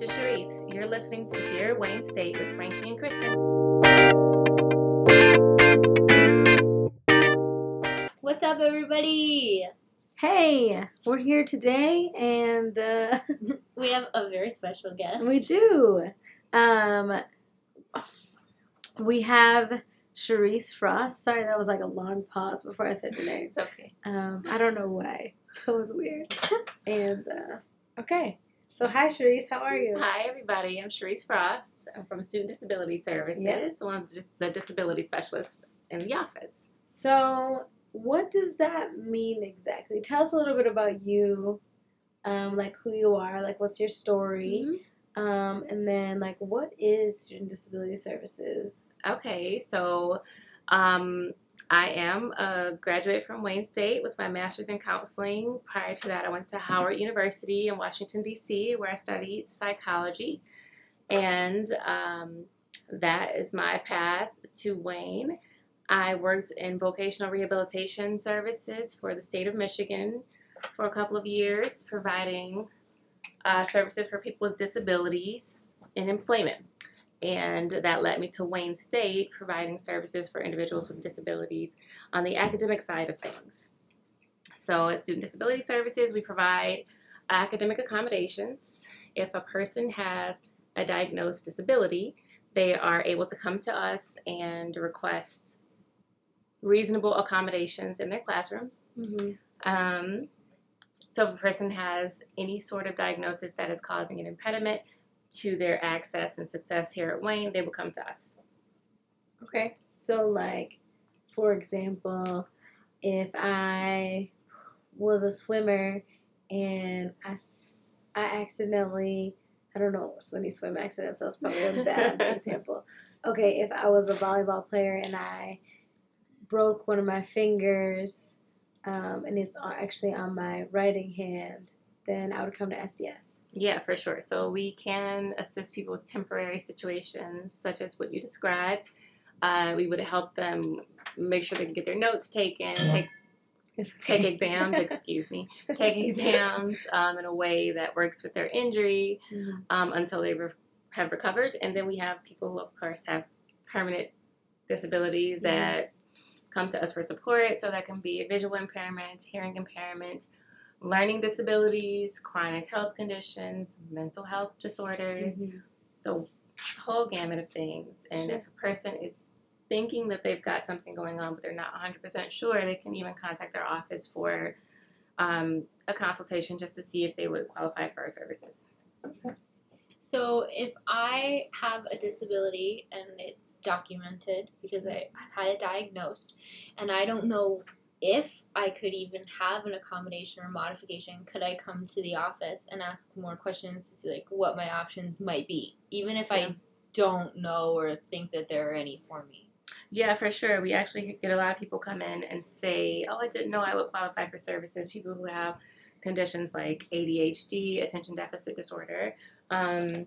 this is Cherise. You're listening to Dear Wayne State with Frankie and Kristen. What's up, everybody? Hey, we're here today, and uh, We have a very special guest. we do. Um, we have Cherise Frost. Sorry, that was like a long pause before I said your name. It's okay. Um, I don't know why. That was weird. and uh, okay, so hi, Cherise. How are you? Hi, everybody. I'm Cherise Frost. I'm from Student Disability Services, Yeah. one of the, disability specialists in the office. So, what does that mean exactly? Tell us a little bit about you, um, like who you are, like what's your story, um, and then like what is Student Disability Services? Okay, so um, I am a graduate from Wayne State with my master's in counseling. Prior to that, I went to Howard University in Washington, D.C., where I studied psychology. And um, that is my path to Wayne. I worked in vocational rehabilitation services for the state of Michigan for a couple of years, providing uh, services for people with disabilities in employment and that led me to Wayne State, providing services for individuals with disabilities on the academic side of things. So, at Student Disability Services, we provide academic accommodations. If a person has a diagnosed disability, they are able to come to us and request reasonable accommodations in their classrooms. Mm-hmm. Um, so, if a person has any sort of diagnosis that is causing an impediment to their access and success here at Wayne, they will come to us. Okay, so like, for example, if I was a swimmer and I, I accidentally, I don't know many swim accidents, that's probably a bad example. Okay, if I was a volleyball player and I broke one of my fingers um, and it's actually on my writing hand, then I would come to SDS. Yeah, for sure. So, we can assist people with temporary situations such as what you described. Uh, we would help them make sure they can get their notes taken, take It's take exams, excuse me, take exams um, in a way that works with their injury Mhm. um, until they re- have recovered. And then we have people who, of course, have permanent disabilities Yeah. that come to us for support. So that can be a visual impairment, hearing impairment, learning disabilities, chronic health conditions, mental health disorders, Mhm. the whole gamut of things. And Sure. if a person is thinking that they've got something going on, but they're not 100% sure, they can even contact our office for um, a consultation just to see if they would qualify for our services. Okay. So, if I have a disability and it's documented because I, I've had it diagnosed, and I don't know if I could even have an accommodation or modification, could I come to the office and ask more questions to see like what my options might be, even if Yeah. I don't know or think that there are any for me? Yeah, for sure. We actually get a lot of people come in and say, "Oh, I didn't know I would qualify for services." People who have conditions like ADHD, attention deficit disorder, um,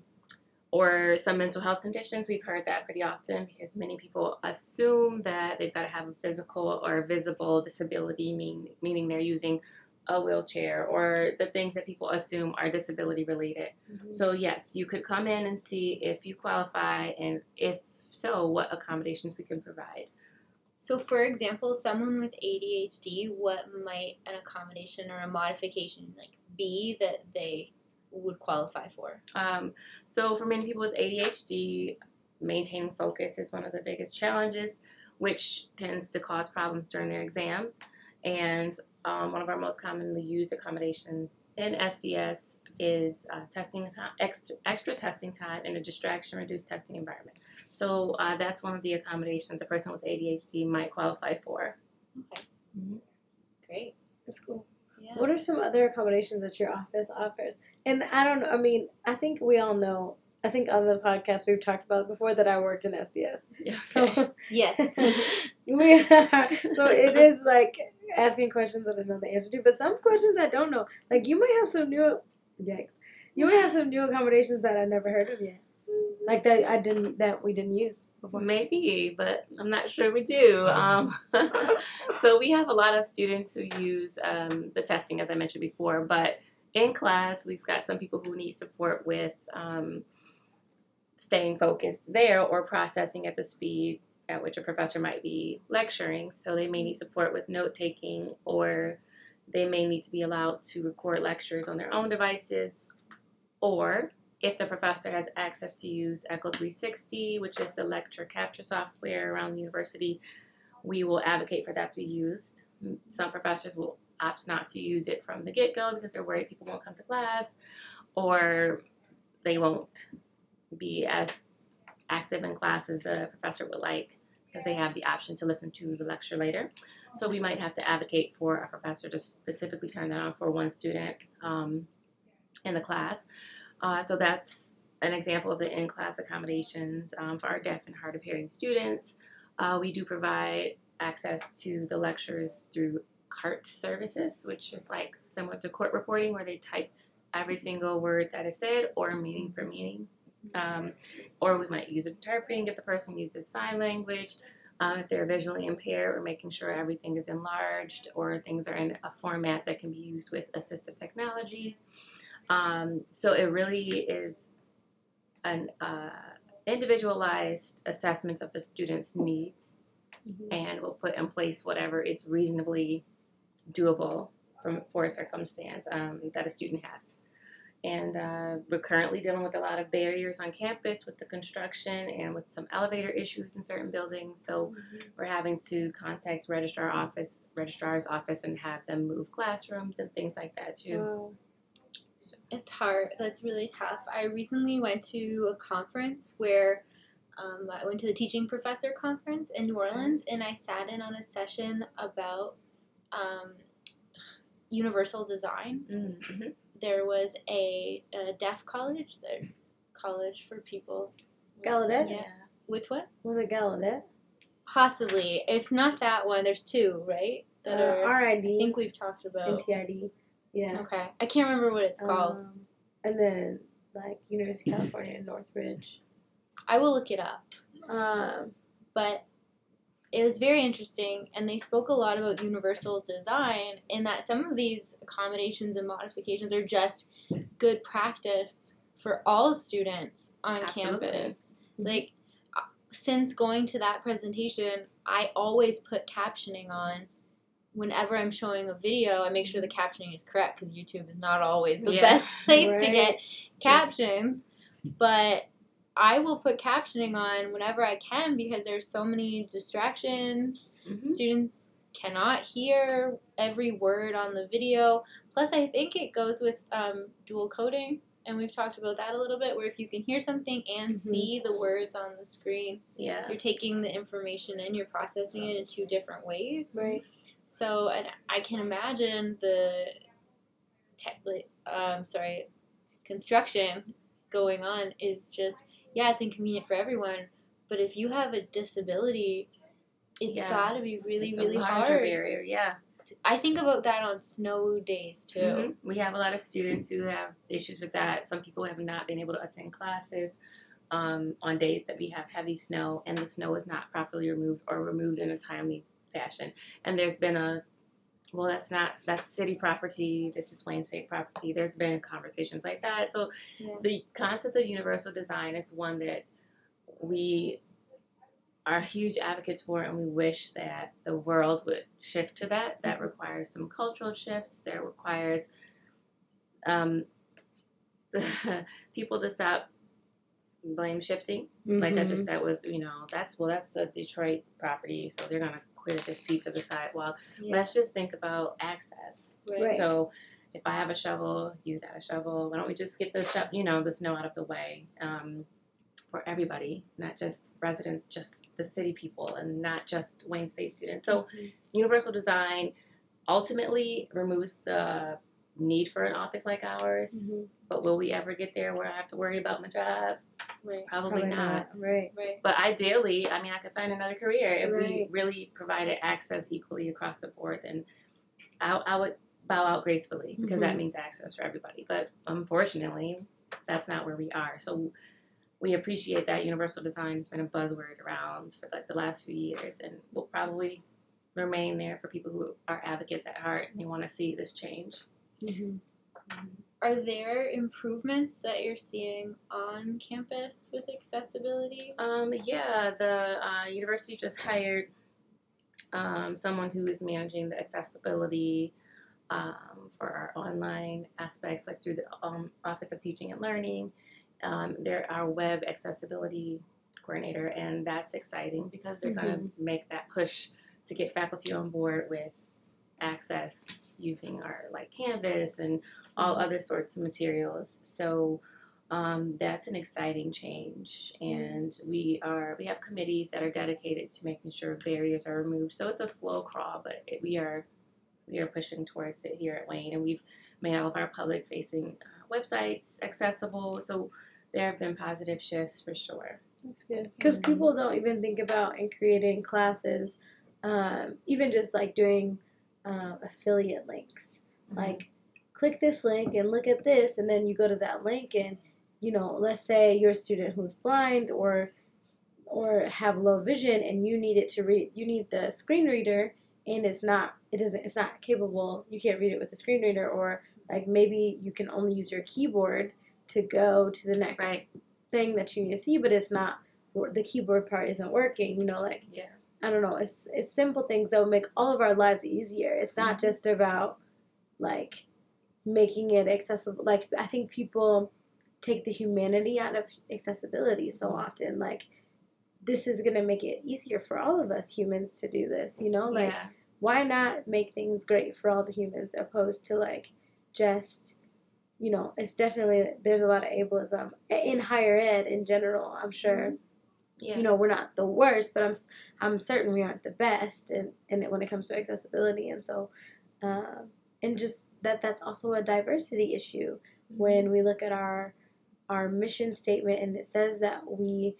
or some mental health conditions. We've heard that pretty often because many people assume that they've got to have a physical or visible disability, mean, meaning they're using a wheelchair or the things that people assume are disability related. Mhm. So, yes, you could come in and see if you qualify and if so, what accommodations we can provide. So, for example, someone with ADHD, what might an accommodation or a modification like be that they would qualify for? Um, so, for many people with ADHD, maintaining focus is one of the biggest challenges, which tends to cause problems during their exams. And um, one of our most commonly used accommodations in SDS is uh, testing time, extra, extra testing time in a distraction reduced testing environment. So, uh, that's one of the accommodations a person with ADHD might qualify for. Okay. Mhm. Great. That's cool. Yeah. What are some other accommodations that your office offers? And I don't know. I mean, I think we all know. I think on the podcast we've talked about before that I worked in SDS. So Yes. we are, so it is like asking questions that I know the answer to, but some questions I don't know. Like you might have some new yikes. You might have some new accommodations that I never heard of yet. Like that I didn't that we didn't use before. Maybe, but I'm not sure we do. Um, so we have a lot of students who use um, the testing, as I mentioned before, but in class, we've got some people who need support with um, staying focused there or processing at the speed at which a professor might be lecturing. So they may need support with note taking, or they may need to be allowed to record lectures on their own devices, or if the professor has access to use Echo 360, which is the lecture capture software around the university, we will advocate for that to be used. Some professors will opt not to use it from the get go because they're worried people won't come to class or they won't be as active in class as the professor would like because they have the option to listen to the lecture later. So we might have to advocate for a professor to specifically turn that on for one student um, in the class. Uh, so that's an example of the in class accommodations um, for our deaf and hard of hearing students. Uh, we do provide access to the lectures through CART services, which is like similar to court reporting where they type every single word that is said or meaning for meaning. Um, or we might use interpreting if the person uses sign language. Uh, if they're visually impaired, we're making sure everything is enlarged or things are in a format that can be used with assistive technology. Um, so it really is an uh, individualized assessment of the student's needs, Mhm. and we'll put in place whatever is reasonably doable from for a circumstance um, that a student has. And uh, we're currently dealing with a lot of barriers on campus with the construction and with some elevator issues in certain buildings. So we're having to contact registrar office, registrar's office, and have them move classrooms and things like that too. Wow. It's hard. That's really tough. I recently went to a conference where um, I went to the teaching professor conference in New Orleans, and I sat in on a session about um, universal design. Mm-hmm. There was a, a deaf college, the college for people. Gallaudet? Yeah. Which one? Was it Gallaudet? Possibly. If not that one, there's two, right? That Uh, are. I RID, think we've talked about. NTID. Yeah. Okay. I can't remember what it's called. Um, and then like University of California Northridge. I will look it up. Um, but it was very interesting and they spoke a lot about universal design in that some of these accommodations and modifications are just good practice for all students on Absolutely. campus Mhm. like uh, since going to that presentation i always put captioning on whenever i'm showing a video i make sure the captioning is correct because youtube is not always the Yeah. best place to get captions but I will put captioning on whenever I can because there's so many distractions. Mhm. Students cannot hear every word on the video. Plus, I think it goes with um, dual coding, and we've talked about that a little bit. Where if you can hear something and Mhm. see the words on the screen, Yeah. you're taking the information in, you're processing it in two different ways. right. So, and I can imagine the, te- um, sorry, construction going on is just yeah, it's inconvenient for everyone. But if you have a disability, it's Yeah. got to be really, It's really hard. barrier. Yeah. I think about that on snow days too. Mhm. We have a lot of students who have issues with that. Some people have not been able to attend classes um, on days that we have heavy snow and the snow is not properly removed or removed in a timely fashion. And there's been a well, that's not that's city property. This is Wayne State property. There's been conversations like that. So Yeah. the concept of universal design is one that we are huge advocates for, and we wish that the world would shift to that. That requires some cultural shifts. That requires um, the, people to stop blame shifting. Like I Mm-hmm. just said, with you know, that's well, that's the Detroit property, so they're gonna clear this piece of the sidewalk. Yeah. Let's just think about access. Right. So if I have a shovel, you got a shovel. Why don't we just get the sho- you know the snow out of the way um, for everybody, not just residents, just the city people, and not just Wayne State students. So Mhm. universal design ultimately removes the need for an office like ours. Mhm. But will we ever get there where I have to worry about my job? Right. Probably, not. Right. Right. But ideally, I mean, I could find another career if we really provided access equally across the board. Then I, I would bow out gracefully because that Mhm. means access for everybody. But unfortunately, that's not where we are. So we appreciate that universal design has been a buzzword around for like the last few years, and will probably remain there for people who are advocates at heart and they want to see this change. Mm-hmm. Are there improvements that you're seeing on campus with accessibility? Um, yeah, the uh, university just hired um, someone who is managing the accessibility um, for our online aspects, like through the um, Office of Teaching and Learning. Um, they're our web accessibility coordinator, and that's exciting because they're going to make that push to get faculty on board with access using our like Canvas and all other sorts of materials. So um, that's an exciting change, and we are we have committees that are dedicated to making sure barriers are removed. So it's a slow crawl, but it, we are we are pushing towards it here at Wayne, and we've made all of our public facing uh, websites accessible. So there have been positive shifts for sure. That's good because Mhm. people don't even think about in creating classes, um, even just like doing um, affiliate links. Like, click this link and look at this, and then you go to that link, and you know, let's say you're a student who's blind or or have low vision, and you need it to read. You need the screen reader, and it's not. It doesn't. It's not capable. You can't read it with the screen reader, or like maybe you can only use your keyboard to go to the next Right. thing that you need to see, but it's not. The keyboard part isn't working. You know, like yeah. I don't know. It's it's simple things that will make all of our lives easier. It's not Mhm. just about like making it accessible. Like I think people take the humanity out of accessibility so often. Like this is gonna make it easier for all of us humans to do this. You know, like yeah. why not make things great for all the humans opposed to like just you know it's definitely there's a lot of ableism in higher ed in general i'm sure Yeah. you know we're not the worst but i'm i'm certain we aren't the best and and when it comes to accessibility and so um and just that that's also a diversity issue when we look at our our mission statement and it says that we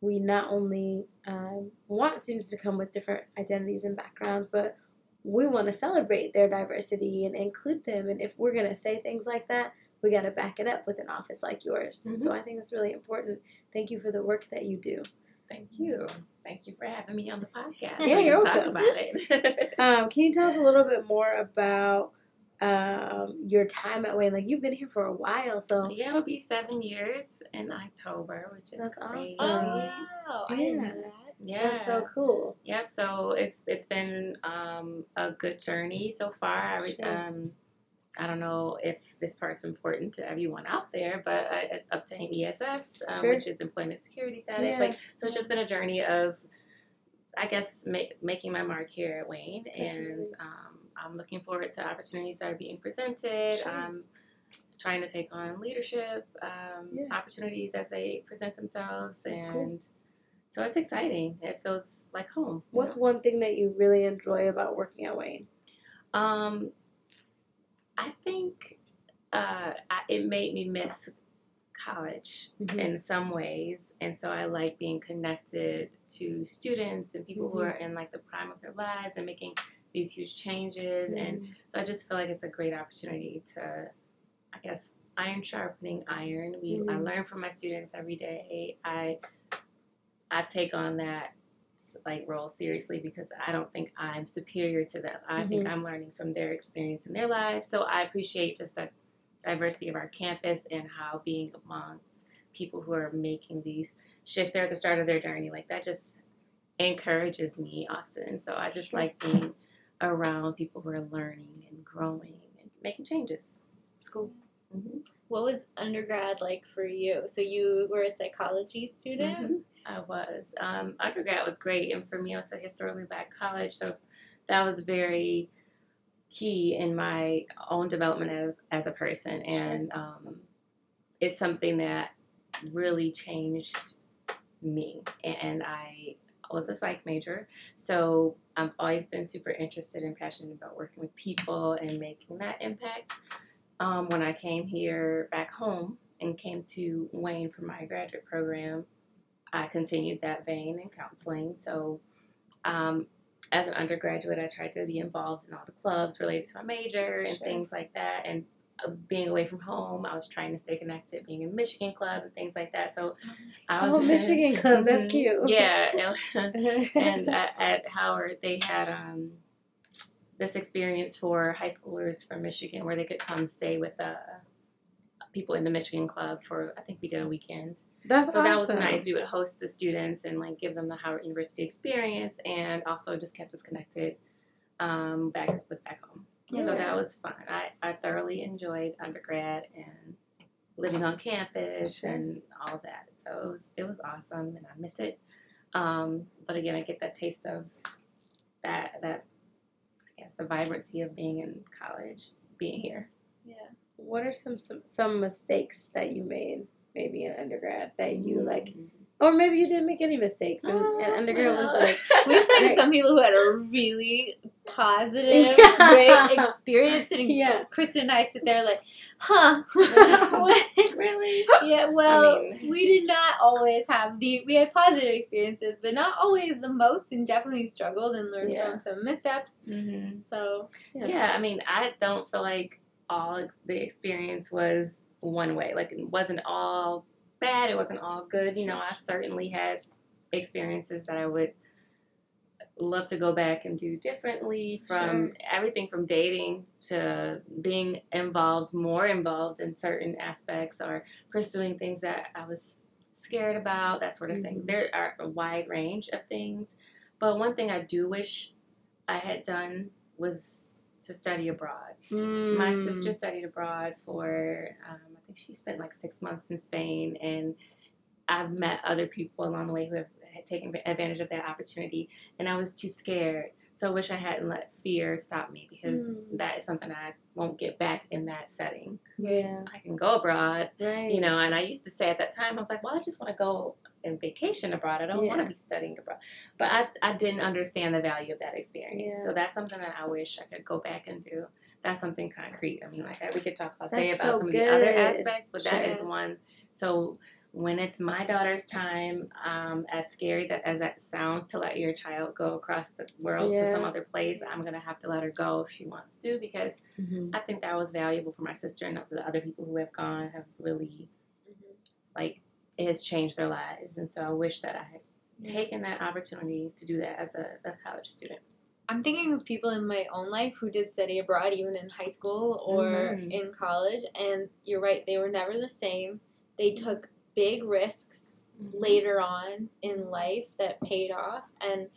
we not only um, want students to come with different identities and backgrounds but we want to celebrate their diversity and include them and if we're going to say things like that we got to back it up with an office like yours Mhm. so i think that's really important thank you for the work that you do Thank you. Thank you for having me on the podcast. Yeah, you're talk welcome. about it. um, can you tell us a little bit more about um, your time at wayne like you've been here for a while so yeah, it'll be seven years in October, which is That's. Oh awesome. wow! I didn't know Yeah. that. Yeah. that's so cool Yep. So it's it's been um, a good journey so far. I um, I don't know if this part's important to everyone out there, but I, I obtained ESS, um, Sure. which is employment security status. Yeah. Like so, it's just been a journey of, I guess, ma- making my mark here at Wayne, and um, I'm looking forward to opportunities that are being presented. Sure. Um, trying to take on leadership um, Yeah. opportunities as they present themselves, That's and cool. so it's exciting. It feels like home. What's know? one thing that you really enjoy about working at Wayne? Um, I think uh, I, it made me miss college Mm-hmm. in some ways, and so I like being connected to students and people who Mhm. are in like the prime of their lives and making these huge changes. Mm-hmm. And so I just feel like it's a great opportunity to, I guess, iron sharpening iron. We I Mhm. learn from my students every day. I I take on that like role seriously because I don't think I'm superior to them. I think Mhm. I'm learning from their experience in their lives. So I appreciate just the diversity of our campus and how being amongst people who are making these shifts they're at the start of their journey like that just encourages me often. So I just like being around people who are learning and growing and making changes. It's cool. hmm What was undergrad like for you? So you were a psychology student. Mhm. I was. Um, undergrad was great, and for me, I went to historically black college, so that was very key in my own development as, as a person, and um, it's something that really changed me. And I was a psych major, so I've always been super interested and passionate about working with people and making that impact. Um, when I came here back home and came to Wayne for my graduate program, I continued that vein in counseling. So, um, as an undergraduate, I tried to be involved in all the clubs related to my major and Sure. things like that. And uh, being away from home, I was trying to stay connected, being in Michigan Club and things like that. So, I was Oh, Michigan Club, that's Mhm. cute. Yeah, and, at, at Howard, they had um, this experience for high schoolers from Michigan where they could come stay with uh, people in the Michigan Club for I think we did a weekend. That's So that was nice. We would host the students and like give them the Howard University experience, and also just kept us connected um, back with back home. So that was fun. I, I thoroughly enjoyed undergrad and living on campus Sure. and all that. So it was it was awesome, and I miss it. Um, but again, I get that taste of that that I guess the vibrancy of being in college, being here. Yeah. What are some, some some mistakes that you made maybe in undergrad that you like, Mm. or maybe you didn't make any mistakes and, Oh, and undergrad was like We've talked to some people who had a really positive, Yeah. great experience, and Yeah. Kristen and I sit there like, huh? What? really? yeah, well, mean- we did not always have the. We had positive experiences, but not always the most, and definitely struggled and learned Yeah. from some missteps. Mm-hmm. So Yeah. I mean, I don't feel like all the experience was one way. Like, it wasn't all bad, it wasn't all good. You know, I certainly had experiences that I would love to go back and do differently from everything from dating to being involved, more involved in certain aspects or pursuing things that I was scared about, that sort of thing. Mhm. There are a wide range of things. But one thing I do wish I had done was to study abroad. My mm, sister studied abroad for, um, I think she spent like six months in Spain, and I've met other people along the way who have taken advantage of that opportunity, and I was too scared. So I wish I hadn't let fear stop me because Mm. that is something I won't get back in that setting. Yeah. I can go abroad, Right. you know, and I used to say at that time, I was like, well, I just want to go and vacation abroad. I don't want to be studying abroad. But I, I didn't understand the value of that experience. Yeah. So that's something that I wish I could go back and do. That's something concrete. I mean, like we could talk all day That's about so some of the other aspects, but that is one. So when it's my daughter's time, um, as scary that as that sounds, to let your child go across the world to some other place, I'm gonna have to let her go if she wants to because Mhm. I think that was valuable for my sister and the other people who have gone have really like it has changed their lives and so I wish that I had taken that opportunity to do that as a, a college student. I'm thinking of people in my own life who did study abroad, even in high school or Mhm. in college, and you're right, they were never the same. They took big risks later on in life that paid off, and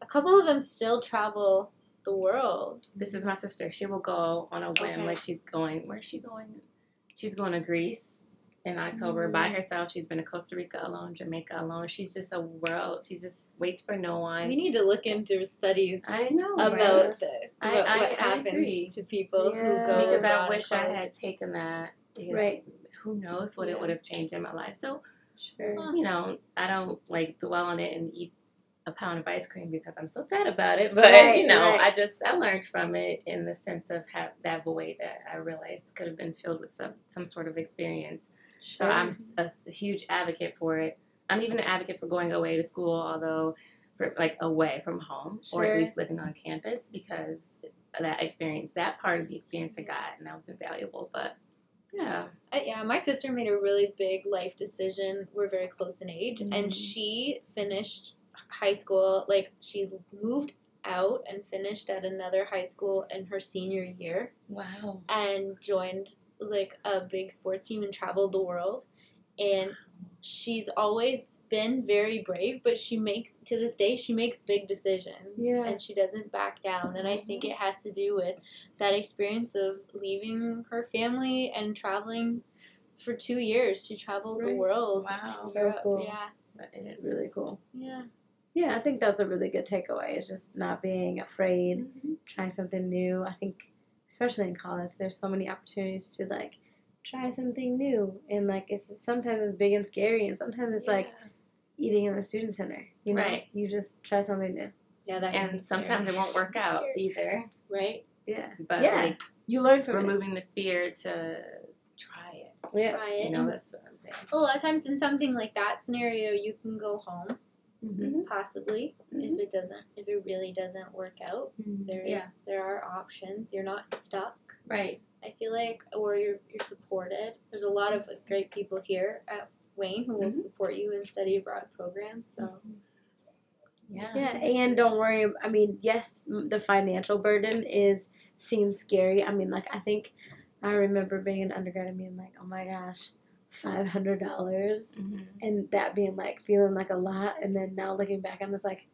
a couple of them still travel the world. This is my sister. She will go on a whim Okay. like she's going where's she going? She's going to Greece in October Mm. by herself. She's been to Costa Rica alone, Jamaica alone. She's just a world. She just waits for no one. We need to look into studies I know about right? this, I- about I- what I happens agree. to people Yeah. who go because I wish I had taken that Right. Who knows what Yeah. it would have changed in my life. So Sure. you know, I don't like dwell on it and eat a pound of ice cream because I'm so sad about it. But Right, you know, right. I just I learned from it in the sense of have that void that I realized could have been filled with some some sort of experience. So I'm a huge advocate for it. I'm even an advocate for going away to school, although for like away from home or at least living on campus because that experience, that part of the experience I got, and that was invaluable. But yeah, Uh, yeah, my sister made a really big life decision. We're very close in age, Mhm. and she finished high school. Like she moved out and finished at another high school in her senior year, wow, and joined like a big sports team and traveled the world. And she's always been very brave, but she makes to this day she makes big decisions, Yeah. and she doesn't back down. And I think it has to do with that experience of leaving her family and traveling for two years. She traveled the world. Wow. So Europe. cool. Yeah, that It's really cool. yeah. Yeah, I think that's a really good takeaway. It's just not being afraid, Mhm. trying something new. I think, especially in college, there's so many opportunities to like try something new, and like it's sometimes it's big and scary, and sometimes it's like Yeah. Eating in the student center. You know, Right. you just try something new. Yeah, that can and sometimes scary. it won't work out either. right? Yeah, But Yeah. like you learn from removing the fear to try it. it. Yeah, Try it. You know, that's what I'm saying. a lot of times in something like that scenario, you can go home mm-hmm. possibly Mhm. if it doesn't if it really doesn't work out. There is Yeah. there are options. You're not stuck. Right. I feel like or you're you're supported. There's a lot of great people here at Wayne who will Mhm. support you in study abroad programs. So Yeah. Yeah, and don't worry. I mean, yes, the financial burden is seems scary. I mean, like I think I remember being an undergrad and being like, oh my gosh, five hundred dollars, Mhm. and that being like feeling like a lot. And then now looking back I'm just like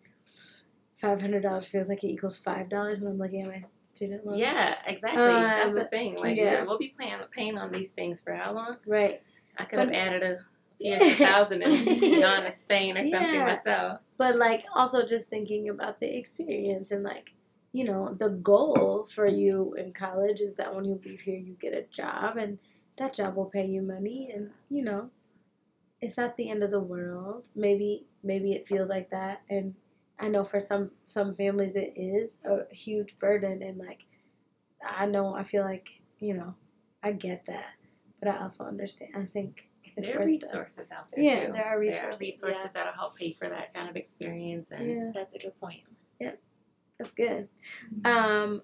five hundred dollars feels like it equals five dollars when I'm looking at my student loans. Yeah, exactly. That's the Um, thing. Like yeah. we'll be paying paying on these things for how long? right. I could have added a few Yeah. extra thousand and gone to Spain or something Yeah. myself. But like also just thinking about the experience and like you know the goal for you in college is that when you leave here you get a job and that job will pay you money and you know it's not the end of the world. Maybe maybe it feels like that and I know for some some families it is a huge burden and like I know I feel like you know I get that but I also understand I think it's there are the- resources out there Yeah, too. there are resources, There are resources that'll help pay for that kind of experience and yeah. That's a good point. Yep, that's good. Um,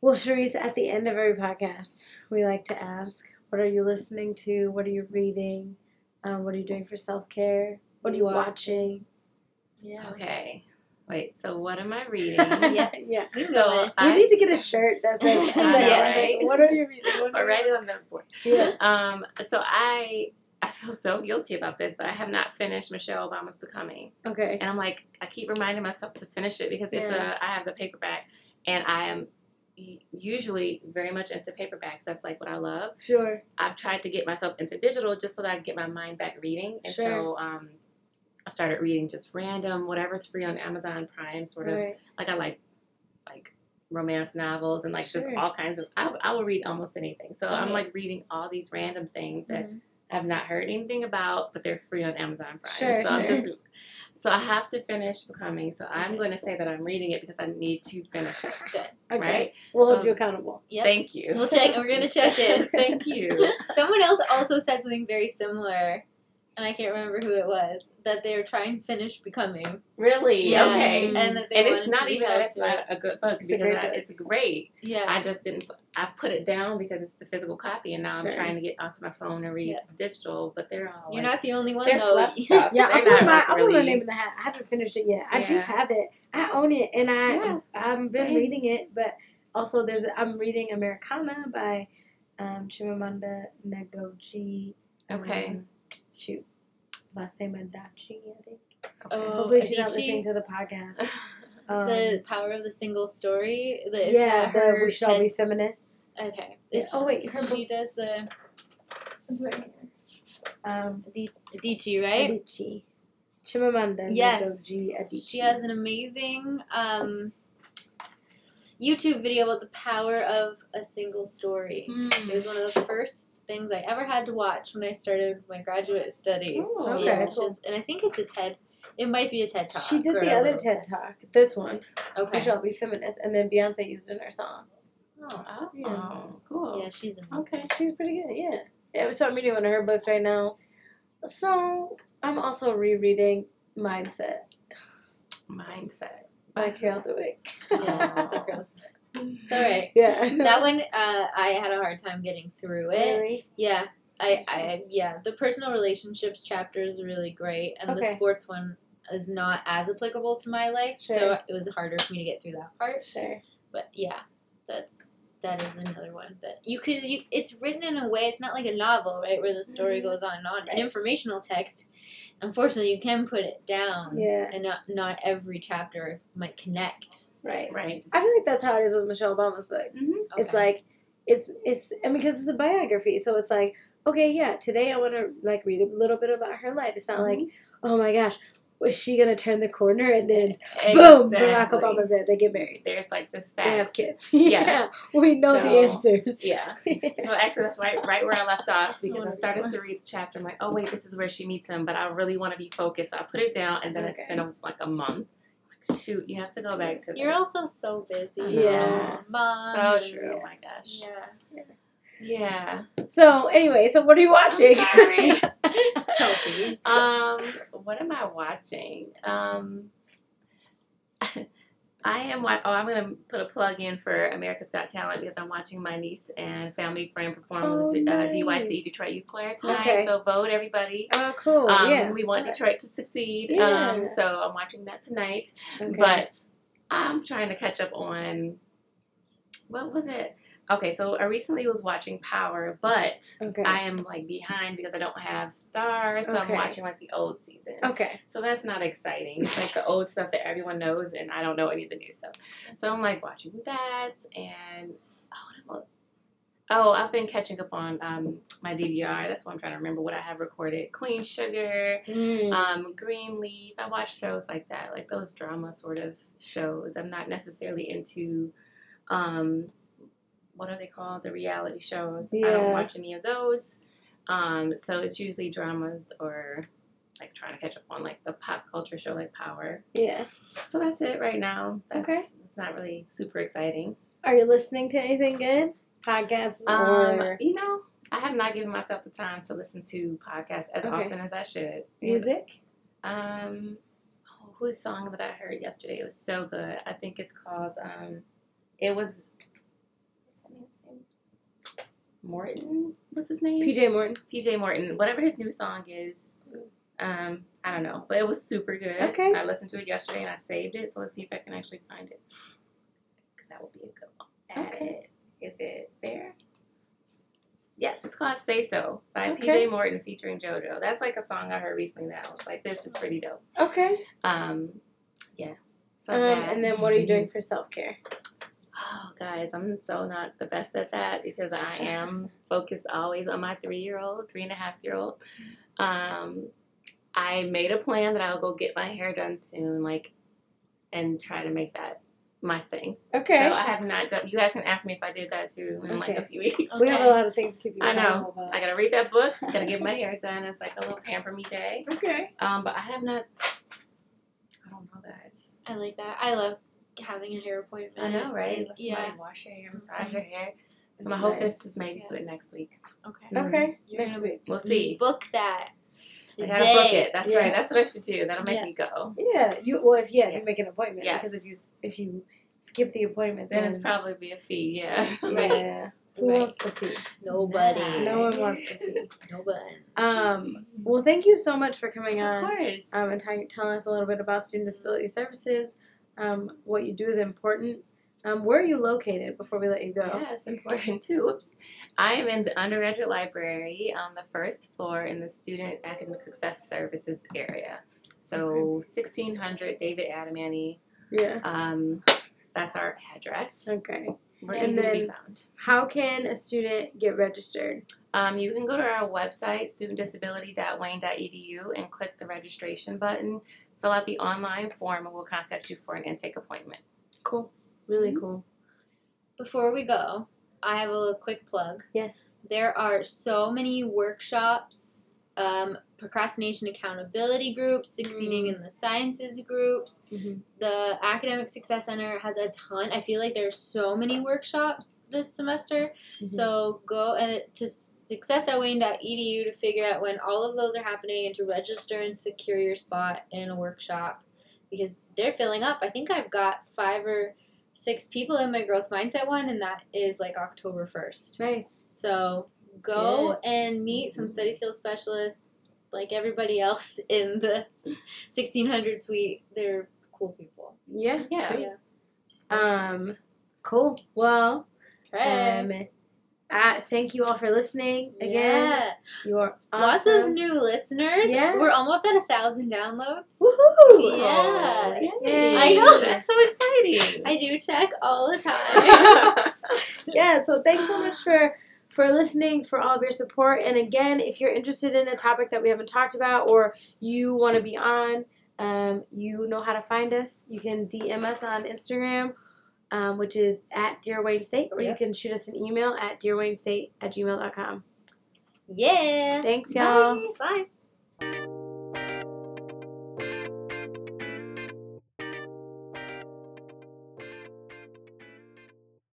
well, Cherise, at the end of every podcast, we like to ask, what are you listening to? What are you reading? Um, what are you doing for self care? What are you watching? Yeah. Okay. Wait, so what am I reading? Yeah. yeah. We So, go We I need to get a s- shirt that says, I know, right? What are you reading? What or are right on the board. Yeah. Um, so I I feel so guilty about this, but I have not finished Michelle Obama's Becoming. Okay. And I'm like, I keep reminding myself to finish it because it's Yeah. a I have the paperback and I am usually very much into paperbacks. That's like what I love. Sure. I've tried to get myself into digital just so that I can get my mind back reading. And Sure. so um, I started reading just random, whatever's free on Amazon Prime, sort of. Right. Like I like like romance novels and like just all kinds of. I, I will read almost anything. So I'm like reading all these random things that Mhm. I've not heard anything about, but they're free on Amazon Prime. Sure, so I'm just so I have to finish Becoming. So I'm going to say that I'm reading it because I need to finish it. Good. Okay. Right? We'll hold you accountable. Yep. Thank you. We'll check. We're gonna check it. Thank you. Someone else also said something very similar, and I can't remember who it was. That they were trying to finish becoming, Really? Yeah. Okay. Mm. and that they and it's not to even held that it's not it. a good book It's a because great I, book. it's great. Yeah. I just didn't. I put it down because it's the physical copy, and now Sure. I'm trying to get onto my phone and read Yeah. it's digital. But they're all You're like, not the only one they're though. fluff stuff. Yeah, I They're put not, my like, I put my really- name in the hat. I haven't finished it yet. I do have it. I own it, and I Yeah, I've been same. reading it. But also, there's I'm reading Americana by um, Chimamanda Ngozi. Okay. Um, shoot, last name Adachi, I think. Okay. Oh, Hopefully, she's not Adichie? listening to the podcast. Um, the power of the single story. The, yeah, the her we should all be feminists. Okay. Yeah. Is Oh wait, she, book. does the It's right here. Um, D- Adichie, right? Adichie. Chimamanda Yes. Ngozi Adichie. She has an amazing um, YouTube video about the power of a single story. It was one of the first things I ever had to watch when I started my graduate studies. Ooh, okay, Yeah, cool. she's- and I think it's a TED. It might be a TED talk. She did the other little TED talk, this one, Okay. we shall be feminist, and then Beyonce used in her song. Oh, oh, Yeah. cool. Yeah, she's amazing. Okay. She's pretty good, yeah. Yeah, so I'm reading one of her books right now. So I'm also rereading Mindset Mindset. by Carol Dweck. Yeah, the girl. It's all right. yeah. That one, uh, I had a hard time getting through it. Really? Yeah, I, I, yeah, the personal relationships chapter is really great, and the sports one is not as applicable to my life, so it was harder for me to get through that part. Sure. But yeah, that's that is another one that you could you. It's written in a way it's not like a novel, right, where the story Mhm. goes on and on. Right. An informational text, unfortunately, you can put it down, Yeah. and not not every chapter might connect. Right. Right. I feel like that's how it is with Michelle Obama's book. Mm-hmm. It's like it's it's and because it's a biography, so it's like okay, yeah, today I want to like read a little bit about her life. It's not like oh my gosh, Was she gonna turn the corner and then boom, Barack Obama's there. They get married. There's like just facts. They have kids. Yeah. yeah, we know the answers. Yeah. So actually, that's right, right where I left off because I started to read the chapter. I'm like, oh wait, this is where she meets him, but I really want to be focused. I put it down, and then it's been a, like a month. Like, shoot, you have to go back to. You're this. also so busy. Yeah. mom. so and- true. Oh my gosh. Yeah. Yeah. So anyway, so what are you watching? sorry. Toby. Um, what am I watching? Um, I am. Oh, I'm gonna put a plug in for America's Got Talent because I'm watching my niece and family friend perform with Oh, the uh, nice. DYC Detroit Youth Choir tonight. Okay. So vote everybody. Oh, cool. Um, yeah. we want Detroit to succeed. Yeah. Um, so I'm watching that tonight. Okay. But I'm trying to catch up on what was it? Okay, so I recently was watching Power, but okay. I am like behind because I don't have Starz, so Okay. I'm watching like the old season. okay. So that's not exciting. It's like the old stuff that everyone knows, and I don't know any of the new stuff. So I'm like watching that, and oh, oh, I've been catching up on um, my DVR. That's what I'm trying to remember what I have recorded. Queen Sugar, Mm. um, Greenleaf. I watch shows like that, like those drama sort of shows. I'm not necessarily into. Um, what are they called? The reality shows. I don't watch any of those. Um, so it's usually dramas or like trying to catch up on like the pop culture show like Power. yeah. So that's it right now. That's, Okay. It's not really super exciting. Are you listening to anything good? Podcasts Um, or you know, I have not given myself the time to listen to podcasts as Okay. often as I should. music? Um, oh, whose song that I heard yesterday? It was so good. I think it's called. Um, it was. What's that man's name? Morton. What's his name? PJ Morton. PJ Morton. Whatever his new song is. Um, I don't know, but it was super good. Okay. I listened to it yesterday and I saved it. So let's see if I can actually find it. Because that would be a good one. Add Okay. it. Is it there? Yes, it's called Say So by Okay. PJ Morton featuring JoJo. That's like a song I heard recently that I was like, this is pretty dope. Okay. Um, yeah. So Um, and then what are you doing for self care? Oh, guys, I'm so not the best at that because I am focused always on my three year old, three and a half year old. Um, I made a plan that I'll go get my hair done soon, like, and try to make that my thing. Okay. So I have not done. You guys can ask me if I did that too in like a few weeks. we have a lot of things to keep you I know. about. I gotta read that book. Gotta get my hair done. It's like a little pamper me day. Okay. Um, but I have not. I don't know, guys. I like that. I love having a hair appointment. I know, right? Let Yeah. somebody wash your hair, massage your hair. So It's my hope nice. is to maybe Yeah. do it next week. Okay. Mhm. Okay. You're Next week. We'll see. Book that. I gotta book it. That's Yeah. right. That's what I should do. That'll make Yeah. me go. Yeah. You well if yeah, you make an appointment. Yes. Because if you if you skip the appointment Then it's probably be a fee. Yeah. Yeah. Who Right. wants the fee? Nobody. Nah. No one wants the fee. Nobody. Um, well, thank you so much for coming of on course. um, and telling telling us a little bit about student disability services. Um, what you do is important. Um, where are you located before we let you go? Yeah, it's important too. Oops. I am in the undergraduate library on the first floor in the Student Academic Success Services area. So 1600 David Adamany. Yeah. Um, that's our address. Okay. We're And easy to be found. How can a student get registered? Um, you can go to our website, studentdisability.wayne.edu, and click the registration button. Fill out the online form, and we'll contact you for an intake appointment. Cool. Really Mm-hmm. cool. Before we go, I have a little quick plug. Yes. There are so many workshops, um, procrastination accountability groups, succeeding in the sciences groups. Mhm. The Academic Success Center has a ton. I feel like there's so many workshops this semester. So go uh, to success.wayne.edu to figure out when all of those are happening and to register and secure your spot in a workshop because they're filling up. I think I've got five or six people in my growth mindset one, and that is like October 1st. Nice. So go Good. and meet some study skills specialists like everybody else in the 1600 suite. They're cool people. Yeah. Yeah. Yeah. Um. Cool. Well. Um. Uh, thank you all for listening again. Yeah. You are awesome. Lots of new listeners. Yeah. We're almost at a thousand downloads. Woohoo! Yeah. Yay. I know. That's so exciting. I do check all the time. yeah so thanks so much for for listening for all of your support and again if you're interested in a topic that we haven't talked about or you want to be on um, you know how to find us you can dm us on instagram um, which is at dear wayne state or you can shoot us an email at dearwaynestate at gmail.com yeah. thanks y'all Bye. Bye.